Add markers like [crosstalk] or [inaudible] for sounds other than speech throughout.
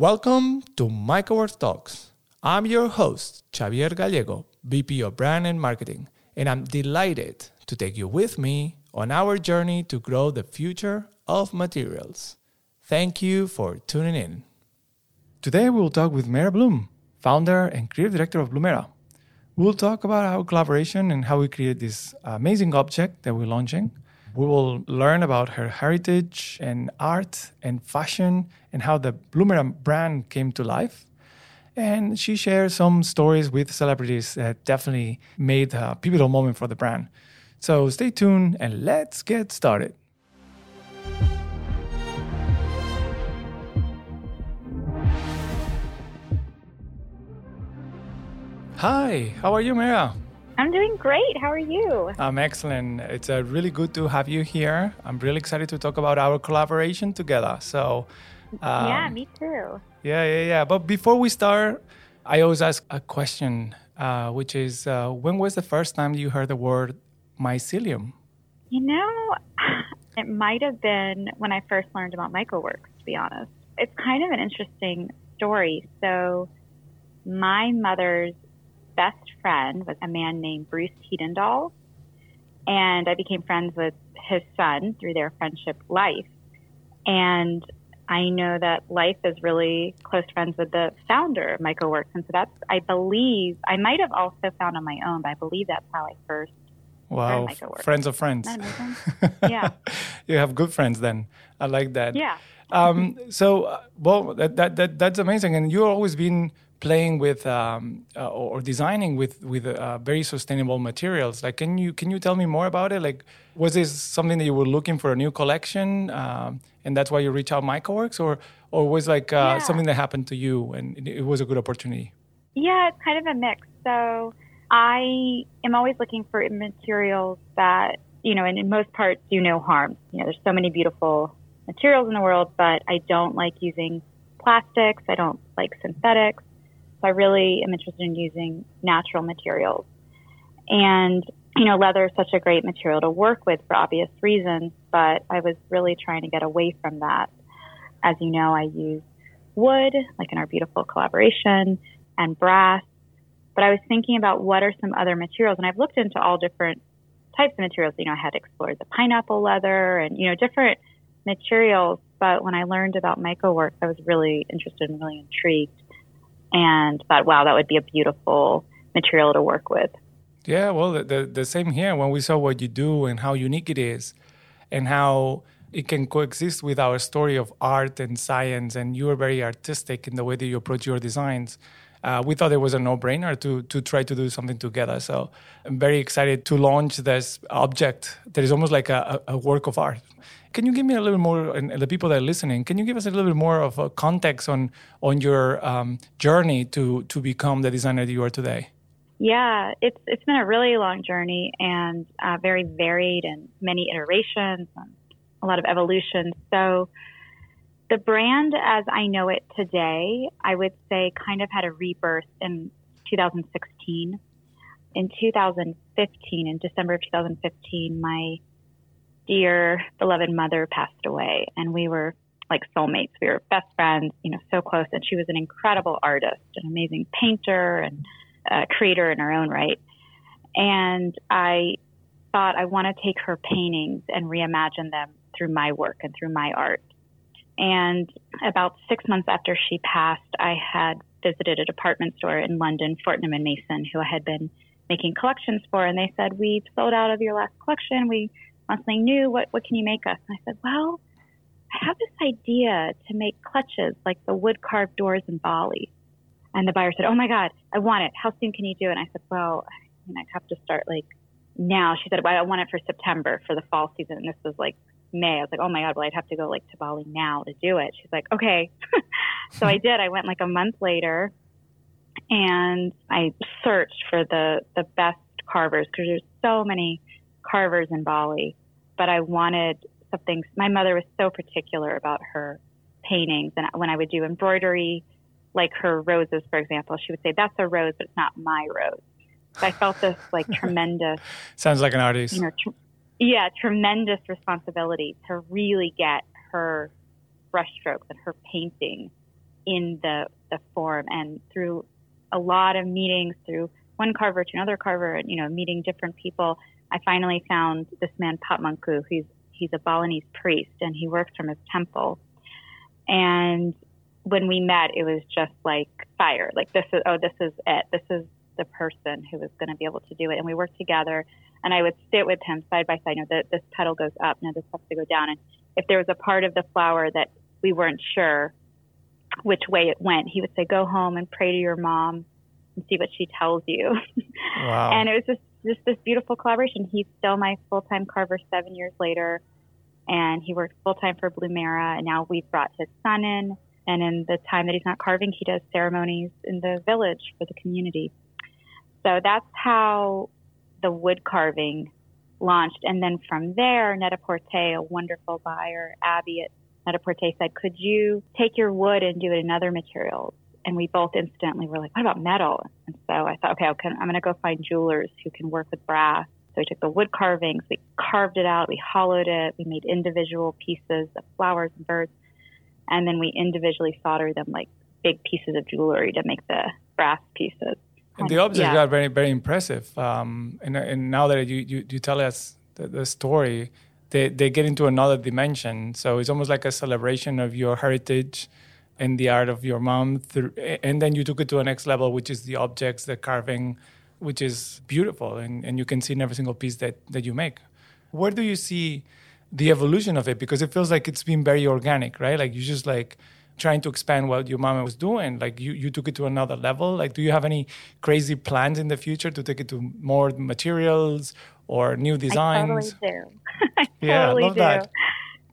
Welcome to MycoWorks Talks. I'm your host, Xavier Gallego, VP of Brand and Marketing, and I'm delighted to take you with me on our journey to grow the future of materials. Thank you for tuning in. Today we will talk with Mehera Blum, founder and creative director of Blumera. We'll talk about our collaboration and how we created this amazing object that we're launching. We will learn about her heritage and art and fashion and how the Blumera brand came to life. And she shares some stories with celebrities that definitely made a pivotal moment for the brand. So stay tuned and let's get started. Hi, how are you, Mehera? I'm doing great. How are you? I'm excellent. It's uh, really good to have you here. I'm really excited to talk about our collaboration together. So, um, yeah, me too. Yeah, yeah, yeah. But before we start, I always ask a question, uh, which is uh, when was the first time you heard the word mycelium? You know, [laughs] it might have been when I first learned about MycoWorks, to be honest. It's kind of an interesting story. So, my mother's best friend was a man named Bruce Hedendahl, and I became friends with his son through their friendship Life. And I know that Life is really close friends with the founder of MycoWorks. And so that's, I believe, I might have also found on my own, but I believe that's how I first Wow, friends of friends. [laughs] yeah. you have good friends then. I like that. Yeah. um, so, uh, well, that, that, that, that's amazing. And you've always been playing with um, uh, or designing with with uh, very sustainable materials. Like, can you can you tell me more about it? Like, was this something that you were looking for a new collection, um, and that's why you reached out MycoWorks, or or was like uh, yeah. something that happened to you and it was a good opportunity? Yeah, it's kind of a mix. So I am always looking for materials that you know, and in most parts do no harm. You know, there's so many beautiful materials in the world, but I don't like using plastics. I don't like synthetics. So I really am interested in using natural materials. And, you know, leather is such a great material to work with for obvious reasons, but I was really trying to get away from that. As you know, I use wood, like in our beautiful collaboration, and brass. But I was thinking about what are some other materials, and I've looked into all different types of materials. You know, I had explored the pineapple leather and, you know, different materials. But when I learned about MycoWorks, I was really interested and really intrigued and thought, wow, that would be a beautiful material to work with. Yeah, well, the, the, same here when we saw what you do and how unique it is and how it can coexist with our story of art and science. And you are very artistic in the way that you approach your designs. Uh, we thought it was a no-brainer to to try to do something together. So I'm very excited to launch this object that is almost like a, a work of art. Can you give me a little more, and the people that are listening, can you give us a little bit more of a context on on your um, journey to to become the designer that you are today? Yeah, it's it's been a really long journey and uh, very varied and many iterations, and a lot of evolution. So the brand as I know it today, I would say kind of had a rebirth in 2016. In 2015, in December of 2015, my dear beloved mother passed away and we were like soulmates. We were best friends, you know, so close. And she was an incredible artist, an amazing painter and uh, creator in her own right. And I thought I want to take her paintings and reimagine them through my work and through my art. And about six months after she passed, I had visited a department store in London, Fortnum and Mason, who I had been making collections for, and they said, "We've sold out of your last collection. We want something new. What what can you make us?" And I said, "Well, I have this idea to make clutches like the wood carved doors in Bali." And the buyer said, "Oh my God, I want it. How soon can you do it?" And I said, "Well, I mean, I'd have to start like now." She said, "Well, I want it for September for the fall season." And this was like May. I was like, "Oh my God, well, I'd have to go like to Bali now to do it." She's like, "Okay." [laughs] so I did. I went like a month later, and I searched for the the best carvers because there's so many carvers in Bali, but I wanted something. My mother was so particular about her paintings, and when I would do embroidery, like her roses, for example, she would say, "That's a rose, but it's not my rose." So I felt this like [laughs] tremendous. Sounds like an artist. You know, tr- yeah, tremendous responsibility to really get her brushstrokes and her painting in the, the form. And through a lot of meetings, through one carver to another carver, and, you know, meeting different people, I finally found this man, Patmanku. He's, he's a Balinese priest and he works from his temple. And when we met, it was just like fire. Like this is, oh, this is it. This is the person who was going to be able to do it. And we worked together and I would sit with him side by side. You know, the, this petal goes up, now this has to go down. And if there was a part of the flower that we weren't sure which way it went, he would say, "Go home and pray to your mom and see what she tells you." [laughs] Wow. and it was just just this beautiful collaboration. He's still my full time carver seven years later, and he works full time for Blumera. And now we've brought his son in. And in the time that he's not carving, he does ceremonies in the village for the community. So that's how the wood carving launched. And then from there, Net-a-Porter, a wonderful buyer, Abby at Net-a-Porter said, could you take your wood and do it in other materials? And we both instantly were like, what about metal? And so I thought, okay, I'm going to go find jewelers who can work with brass. So we took the wood carvings, we carved it out, we hollowed it, we made individual pieces of flowers and birds, and then we individually soldered them like big pieces of jewelry to make the brass pieces. And the objects yeah. got very, very impressive. Um, and, and now that you, you, you tell us the, the, story, they, they get into another dimension. So it's almost like a celebration of your heritage and the art of your mom. Through, And then you took it to a next level, which is the objects, the carving, which is beautiful. And, and you can see in every single piece that, that you make. Where do you see the evolution of it? Because it feels like it's been very organic, right? Like you just like trying to expand what your mama was doing like you, you took it to another level like do you have any crazy plans in the future to take it to more materials or new designs I totally do [laughs] I yeah totally love do. that.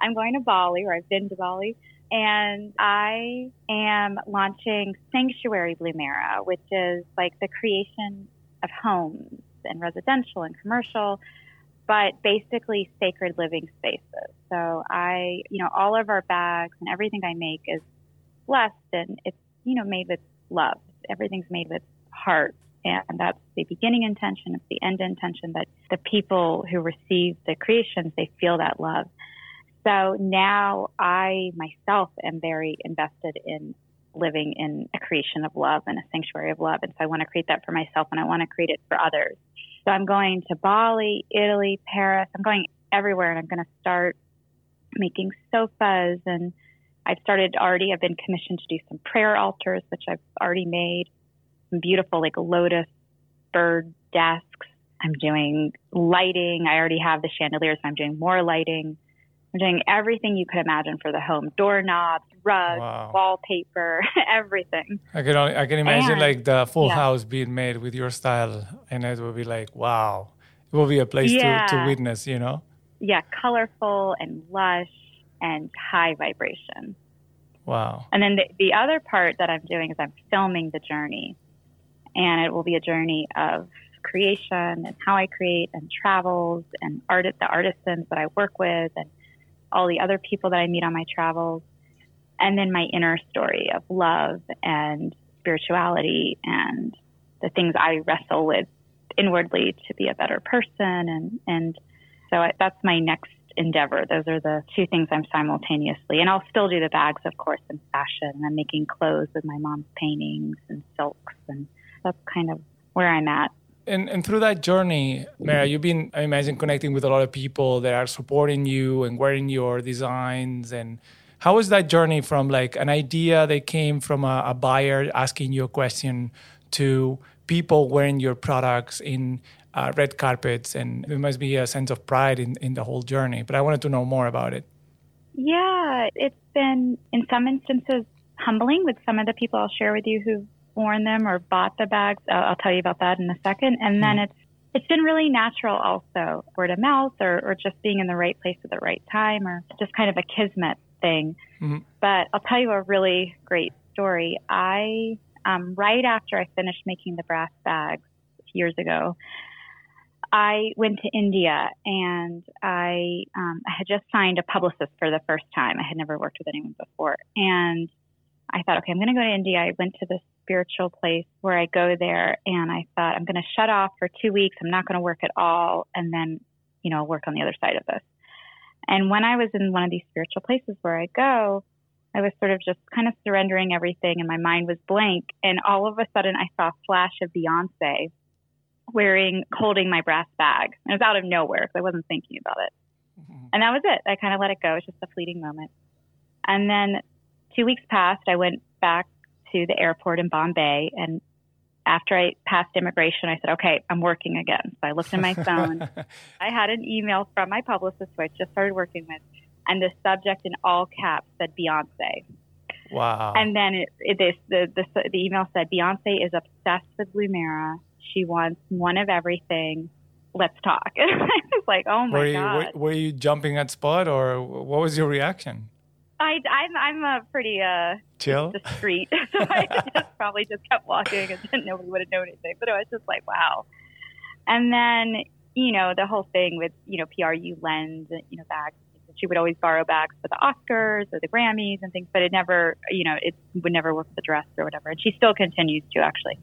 i'm going to bali or i've been to bali and i am launching sanctuary blumera which is like the creation of homes and residential and commercial but basically sacred living spaces. So I, you know, all of our bags and everything I make is blessed and it's, you know, made with love. Everything's made with heart. And that's the beginning intention. It's the end intention that the people who receive the creations, they feel that love. So now I myself am very invested in living in a creation of love and a sanctuary of love. And so I want to create that for myself and I want to create it for others. So I'm going to Bali, Italy, Paris. I'm going everywhere and I'm going to start making sofas and I've started already. I've been commissioned to do some prayer altars, which I've already made. Some beautiful like lotus bird desks. I'm doing lighting. I already have the chandeliers. I'm doing more lighting. I'm doing everything you could imagine for the home: doorknobs, rugs, wow. wallpaper, [laughs] everything. I can only, I can imagine and, like the full yeah. house being made with your style, and it will be like wow. It will be a place yeah. to, to witness, you know. Yeah, colorful and lush and high vibration. Wow. And then the, the other part that I'm doing is I'm filming the journey, and it will be a journey of creation and how I create and travels and art the artisans that I work with and all the other people that I meet on my travels, and then my inner story of love and spirituality and the things I wrestle with inwardly to be a better person. And, and so I, that's my next endeavor. Those are the two things I'm simultaneously, and I'll still do the bags, of course, in fashion. And I'm making clothes with my mom's paintings and silks, and that's kind of where I'm at and, and through that journey, Mehera, you've been, I imagine, connecting with a lot of people that are supporting you and wearing your designs. And how was that journey from like an idea that came from a, a buyer asking you a question to people wearing your products in uh, red carpets? And there must be a sense of pride in, in the whole journey. But I wanted to know more about it. Yeah, it's been, in some instances, humbling with some of the people I'll share with you who worn them or bought the bags. I'll, I'll tell you about that in a second. And then mm-hmm. it's it's been really natural also word of mouth or, or just being in the right place at the right time or just kind of a kismet thing. Mm-hmm. But I'll tell you a really great story. I um, right after I finished making the brass bags years ago, I went to India and I, um, I had just signed a publicist for the first time. I had never worked with anyone before. And I thought, okay, I'm going to go to India. I went to this spiritual place where I go there and I thought, I'm going to shut off for two weeks. I'm not going to work at all. And then, you know, work on the other side of this. And when I was in one of these spiritual places where I go, I was sort of just kind of surrendering everything and my mind was blank. And all of a sudden I saw a flash of Beyonce wearing, holding my brass bag. And it was out of nowhere because I wasn't thinking about it. Mm-hmm. And that was it. I kind of let it go. It was just a fleeting moment. And then two weeks passed. I went back to the airport in Bombay. And after I passed immigration, I said, okay, I'm working again. So I looked at my [laughs] phone. I had an email from my publicist, who I just started working with, and the subject in all caps said Beyonce. Wow. And then it, it, this, the, the, the email said, Beyonce is obsessed with Blumera. She wants one of everything. Let's talk. And [laughs] I was like, oh my were you, God. Were, were you jumping at spot or what was your reaction? I, I'm I'm a pretty uh chill discreet, [laughs] so I [laughs] just probably just kept walking and nobody would have known anything. But it was just like wow. And then you know the whole thing with you know PRU lens, you know bags. She would always borrow bags for the Oscars or the Grammys and things, but it never you know it would never work with the dress or whatever. And she still continues to actually.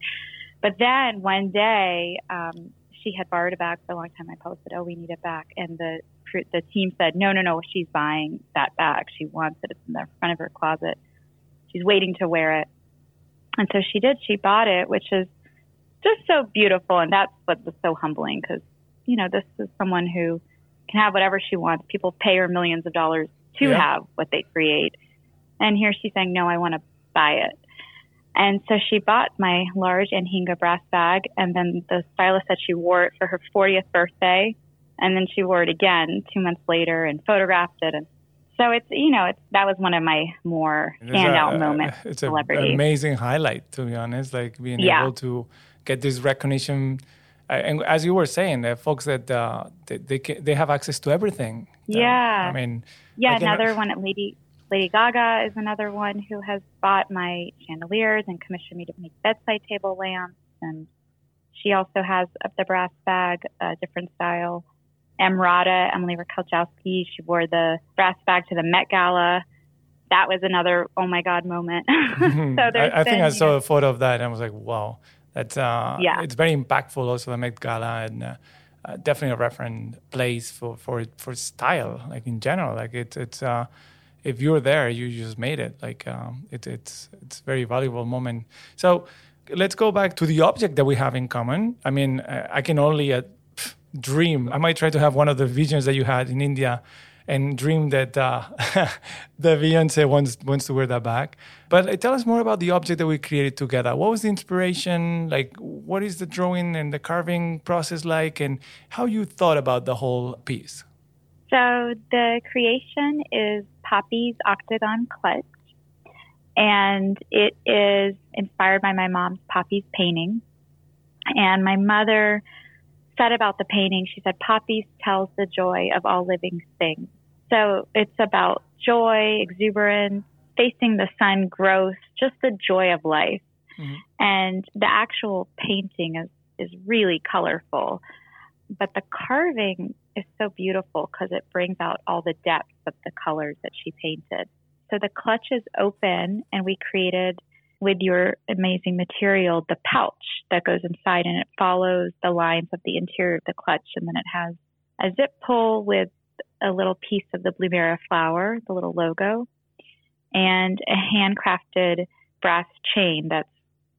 But then one day, um, she had borrowed a bag for a long time. I posted, "Oh, we need it back," and the the team said, "No, no, no, she's buying that bag. She wants it. It's in the front of her closet. She's waiting to wear it." And so she did. She bought it, which is just so beautiful, and that's what was so humbling because you know this is someone who can have whatever she wants. People pay her millions of dollars to yeah. have what they create, and here she's saying, "No, I want to buy it." And so she bought my large Anhinga brass bag, and then the stylist said she wore it for her 40th birthday, and then she wore it again two months later and photographed it. And so it's you know it's that was one of my more standout moments. It's an amazing highlight, to be honest. Like being yeah. able to get this recognition. Uh, and as you were saying, the folks that uh, they they, they have access to everything. Yeah, I mean, yeah. Another one, at Lady Lady Gaga is another one who has bought my chandeliers and commissioned me to make bedside table lamps. And she also has the brass bag, a different style. Emrata, Emily Ratajkowski, she wore the brass bag to the Met Gala. That was another oh my god moment. [laughs] [laughs] so I, I think I saw know, a photo of that and I was like, wow, that's uh, yeah. It's very impactful. Also, the Met Gala and uh, uh, definitely a reference place for for for style, like in general. Like it's it's. Uh, if you're there, you just made it. Like um, it, it's it's very valuable moment. So let's go back to the object that we have in common. I mean, uh, I can only uh, dream. I might try to have one of the visions that you had in India and dream that uh, [laughs] the Beyonce wants wants to wear that back. But uh, tell us more about the object that we created together. What was the inspiration? Like, what is the drawing and the carving process like, and how you thought about the whole piece? So the creation is Poppies Octagon Clutch, and it is inspired by my mom's Poppies painting. And my mother said about the painting, she said, Poppies tells the joy of all living things. So it's about joy, exuberance, facing the sun, growth, just the joy of life. Mm-hmm. And the actual painting is, is really colorful but the carving is so beautiful because it brings out all the depth of the colors that she painted. So the clutch is open, and we created with your amazing material the pouch that goes inside, and it follows the lines of the interior of the clutch, and then it has a zip pull with a little piece of the Blumera flower, the little logo, and a handcrafted brass chain that's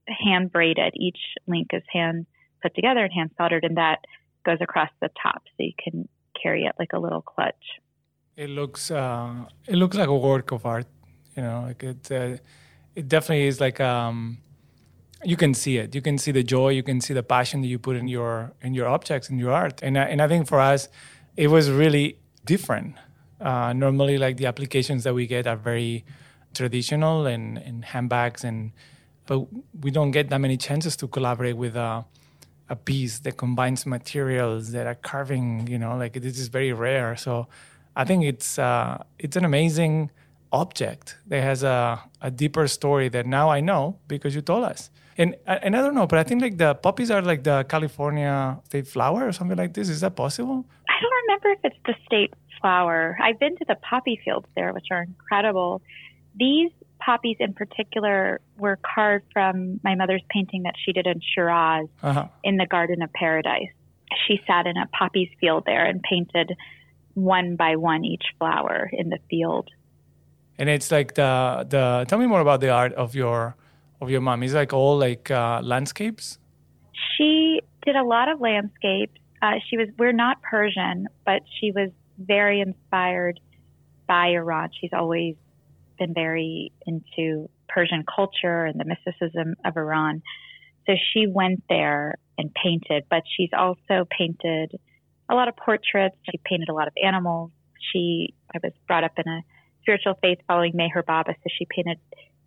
hand braided. Each link is hand put together and hand soldered, and that goes across the top, so you can carry it like a little clutch. It looks uh, it looks like a work of art. You know, like it uh, it definitely is like um, you can see it. You can see the joy. You can see the passion that you put in your in your objects in your art. And I, and I think for us, it was really different. Uh, normally, like the applications that we get are very traditional and, and handbags and but we don't get that many chances to collaborate with uh, a piece that combines materials that are carving you know like this is very rare. So i think it's uh, it's an amazing object that has a, a deeper story that now i know because you told us. And and i don't know but i think like the poppies are like the california state flower or something like this. Is that possible? I don't remember if it's the state flower. I've been to the poppy fields there which are incredible. These poppies in particular were carved from my mother's painting that she did in Shiraz uh-huh. in the Garden of Paradise. She sat in a poppies field there and painted one by one each flower in the field. and it's like the the. Tell me more about the art of your of your mom. Is like all like uh, landscapes. She did a lot of landscapes. Uh, she was we're not Persian, but she was very inspired by Iran. She's always been very into Persian culture and the mysticism of Iran. So she went there and painted, but she's also painted a lot of portraits. She painted a lot of animals. She, I was brought up in a spiritual faith following Meher Baba, so she painted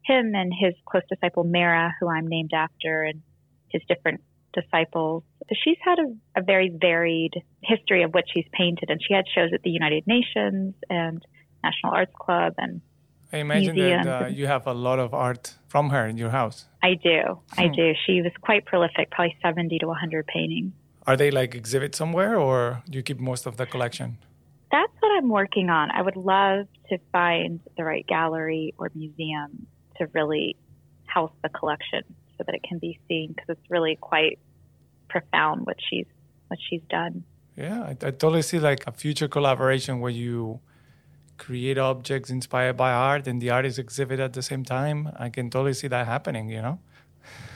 him and his close disciple Mehera, who I'm named after, and his different disciples. So she's had a, a very varied history of what she's painted, and she had shows at the United Nations and National Arts Club and I imagine museums. that uh, you have a lot of art from her in your house. I do. I Hmm. do. She was quite prolific, probably 70 to 100 paintings. Are they like exhibit somewhere, or do you keep most of the collection? That's what I'm working on. I would love to find the right gallery or museum to really house the collection so that it can be seen because it's really quite profound what she's what she's done. Yeah, I, I totally see like a future collaboration where you create objects inspired by art and the artist exhibit at the same time. I can totally see that happening. You know,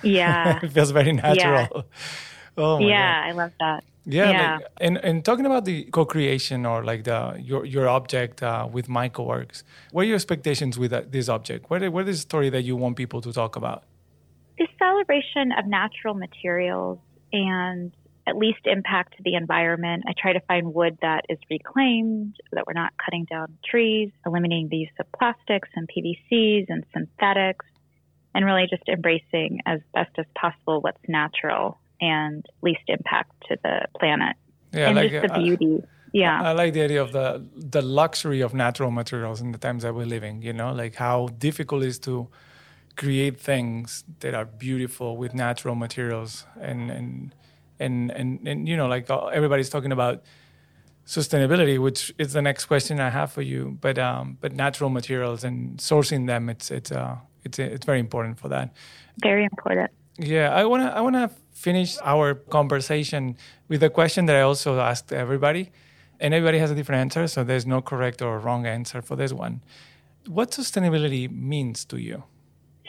Yeah. [laughs] it feels very natural. Oh my yeah, God. I love that. Yeah, Yeah. Like, and and talking about the co-creation or like the your your object uh, with MycoWorks, what are your expectations with that, this object? What what is the story that you want people to talk about? This celebration of natural materials and at least impact the environment. I try to find wood that is reclaimed, that we're not cutting down trees, eliminating the use of plastics and PVCs and synthetics, and really just embracing as best as possible what's natural and least impact to the planet. Yeah, and like just the uh, beauty. Yeah. I like the idea of the the luxury of natural materials in the times that we're living. You know, like how difficult it is to create things that are beautiful with natural materials, and and and and, and you know, like uh, everybody's talking about sustainability, which is the next question I have for you. But um, but natural materials and sourcing them, it's it's uh it's it's very important for that. Very important. Yeah, I wanna I wanna finish our conversation with a question that I also asked everybody, and everybody has a different answer, so there's no correct or wrong answer for this one. What sustainability means to you?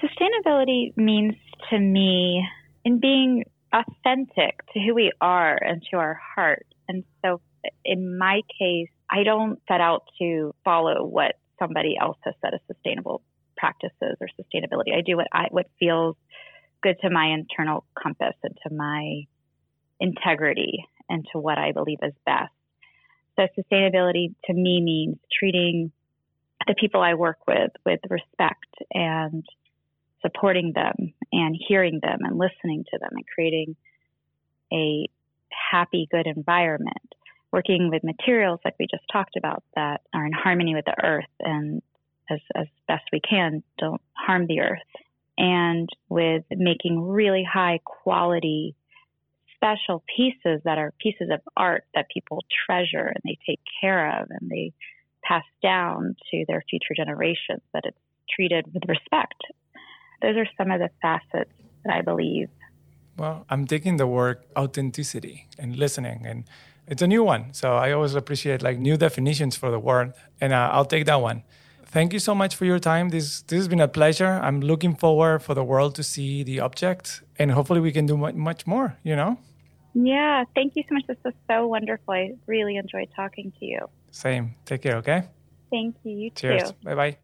Sustainability means to me in being authentic to who we are and to our heart. And so in my case, I don't set out to follow what somebody else has said as sustainable practices or sustainability. I do what I what feels good to my internal compass and to my integrity and to what I believe is best. So sustainability to me means treating the people I work with with respect and supporting them and hearing them and listening to them and creating a happy, good environment. Working with materials like we just talked about that are in harmony with the earth and as, as best we can, don't harm the earth. And with making really high quality, special pieces that are pieces of art that people treasure and they take care of and they pass down to their future generations, that it's treated with respect. Those are some of the facets that I believe. Well, I'm taking the word authenticity and listening, and it's a new one. So I always appreciate like new definitions for the word, and uh, I'll take that one. Thank you so much for your time. This this has been a pleasure. I'm looking forward for the world to see the object, and hopefully we can do mu- much more. You know. Yeah, thank you so much. This was so wonderful. I really enjoyed talking to you. Same. Take care. Okay. Thank you. You Cheers. too. Bye bye.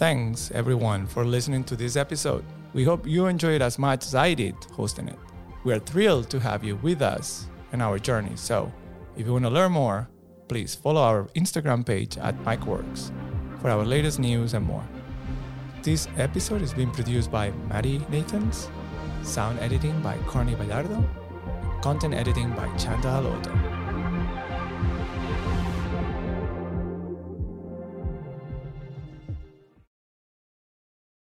Thanks everyone for listening to this episode. We hope you enjoyed as much as I did hosting it. We are thrilled to have you with us in our journey. So, if you want to learn more, please follow our Instagram page at MycoWorks for our latest news and more. This episode is being produced by Maddie Nathans, sound editing by Carney Vallardo, content editing by Chanda Alota.